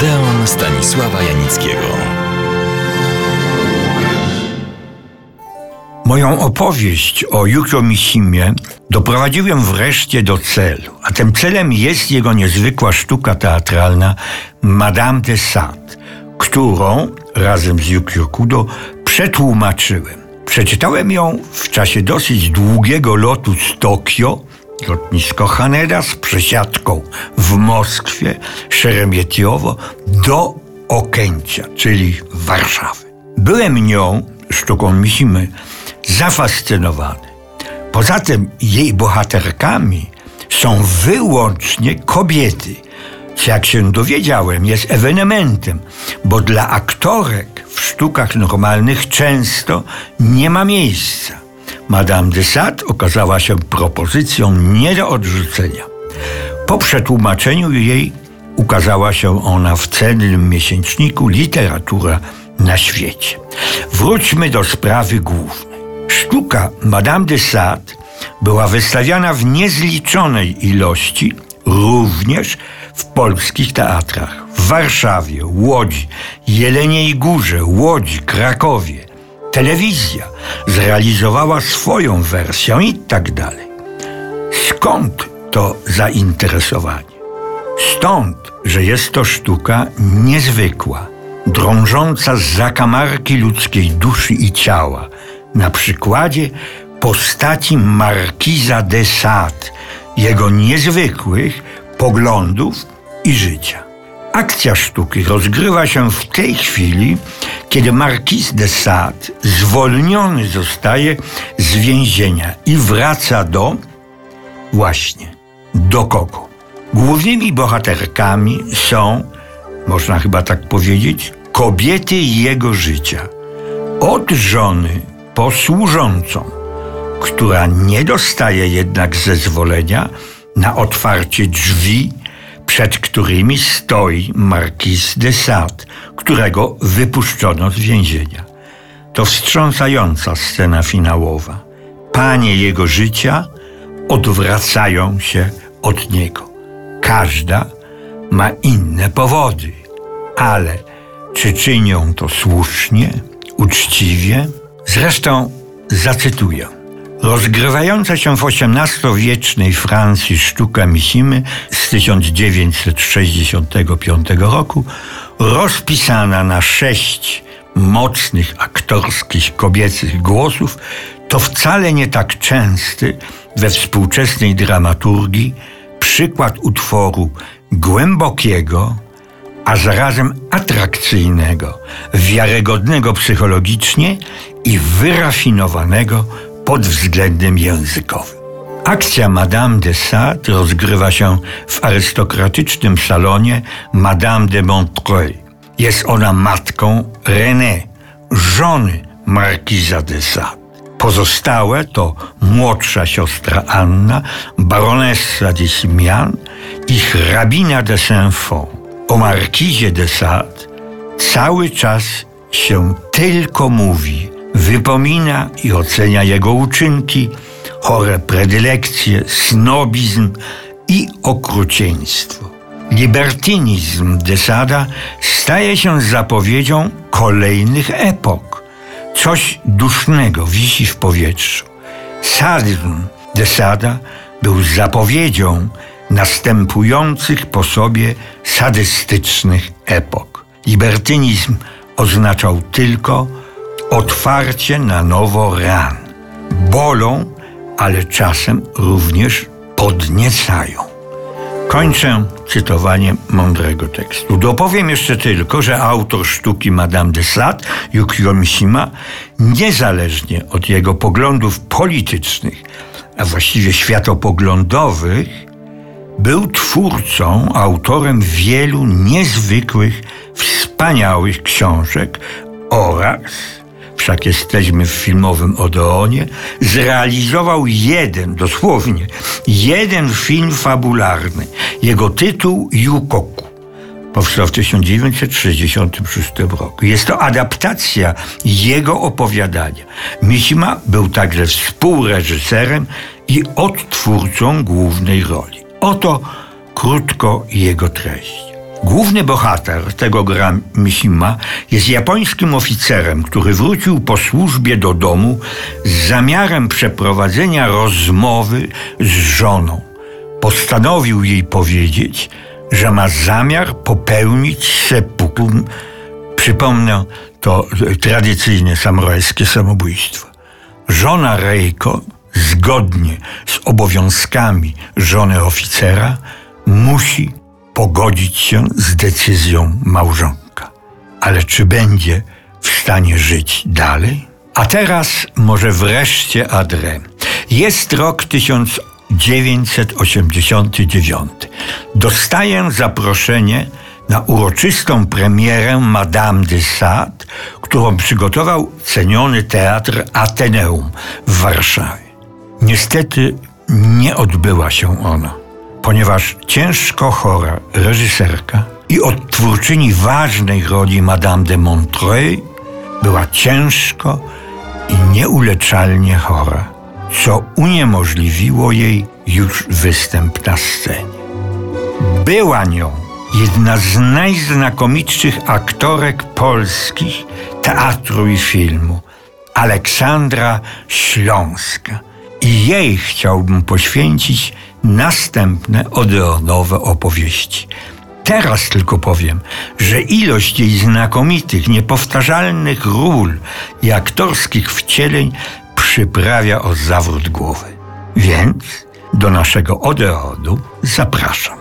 Odeon Stanisława Janickiego. Moją opowieść o Yukio Mishimie doprowadziłem wreszcie do celu, a tym celem jest jego niezwykła sztuka teatralna Madame de Sade, którą razem z Yukio Kudo przetłumaczyłem. Przeczytałem ją w czasie dosyć długiego lotu z Tokio, lotnisko Haneda z przesiadką w Moskwie, Szeremietiowo, do Okęcia, czyli Warszawy. Byłem nią, sztuką Misimy, zafascynowany. Poza tym jej bohaterkami są wyłącznie kobiety, co jak się dowiedziałem jest ewenementem, bo dla aktorek w sztukach normalnych często nie ma miejsca. Madame de Sade okazała się propozycją nie do odrzucenia. Po przetłumaczeniu jej ukazała się ona w cennym miesięczniku Literatura na świecie. Wróćmy do sprawy głównej. Sztuka Madame de Sade była wystawiana w niezliczonej ilości również w polskich teatrach. W Warszawie, Łodzi, Jeleniej Górze, Łodzi, Krakowie. Telewizja zrealizowała swoją wersję i tak dalej. Skąd to zainteresowanie? Stąd, że jest to sztuka niezwykła, drążąca z zakamarki ludzkiej duszy i ciała, na przykładzie postaci Markiza de Sade, jego niezwykłych poglądów i życia. Akcja sztuki rozgrywa się w tej chwili, kiedy Marquis de Sade zwolniony zostaje z więzienia i wraca do właśnie do kogo? Głównymi bohaterkami są, można chyba tak powiedzieć, kobiety jego życia. Od żony po służącą, która nie dostaje jednak zezwolenia na otwarcie drzwi, przed którymi stoi Marquis de Sade, którego wypuszczono z więzienia. To wstrząsająca scena finałowa. Panie jego życia odwracają się od niego. Każda ma inne powody, ale czy czynią to słusznie, uczciwie? Zresztą zacytuję. Rozgrywająca się w XVIII-wiecznej Francji sztuka Missimy z 1965 roku, rozpisana na sześć mocnych aktorskich kobiecych głosów, to wcale nie tak częsty we współczesnej dramaturgii przykład utworu głębokiego, a zarazem atrakcyjnego, wiarygodnego psychologicznie i wyrafinowanego pod względem językowym. Akcja Madame de Sade rozgrywa się w arystokratycznym salonie Madame de Montreuil. Jest ona matką René, żony markiza de Sade. Pozostałe to młodsza siostra Anna, baronessa de Simian i hrabina de Saint-Fond. O markizie de Sade cały czas się tylko mówi, wypomina i ocenia jego uczynki, chore predylekcje, snobizm i okrucieństwo. Libertynizm Desada staje się zapowiedzią kolejnych epok. Coś dusznego wisi w powietrzu. Sadyzm Desada był zapowiedzią następujących po sobie sadystycznych epok. Libertynizm oznaczał tylko otwarcie na nowo ran. Bolą, ale czasem również podniecają. Kończę cytowanie mądrego tekstu. Dopowiem jeszcze tylko, że autor sztuki Madame de Sade, Yukio Mishima, niezależnie od jego poglądów politycznych, a właściwie światopoglądowych, był twórcą, autorem wielu niezwykłych, wspaniałych książek oraz wszak jesteśmy w filmowym Odeonie, zrealizował jeden, dosłownie, jeden film fabularny. Jego tytuł Yukoku. Powstał w 1966 roku. Jest to adaptacja jego opowiadania. Mishima był także współreżyserem i odtwórcą głównej roli. Oto krótko jego treść. Główny bohater tego gra Mishima jest japońskim oficerem, który wrócił po służbie do domu z zamiarem przeprowadzenia rozmowy z żoną. Postanowił jej powiedzieć, że ma zamiar popełnić seppuku. Przypomnę, to tradycyjne samurajskie samobójstwo. Żona Reiko, zgodnie z obowiązkami żony oficera, musi pogodzić się z decyzją małżonka. Ale czy będzie w stanie żyć dalej? A teraz może wreszcie Adre. Jest rok 1989. Dostaję zaproszenie na uroczystą premierę Madame de Sade, którą przygotował ceniony teatr Ateneum w Warszawie. Niestety nie odbyła się ona ponieważ ciężko chora reżyserka i odtwórczyni ważnej roli Madame de Montreuil była ciężko i nieuleczalnie chora, co uniemożliwiło jej już występ na scenie. Była nią jedna z najznakomitszych aktorek polskich teatru i filmu, Aleksandra Śląska. I jej chciałbym poświęcić następne odeonowe opowieści. Teraz tylko powiem, że ilość jej znakomitych, niepowtarzalnych ról i aktorskich wcieleń przyprawia o zawrót głowy. Więc do naszego odeodu zapraszam.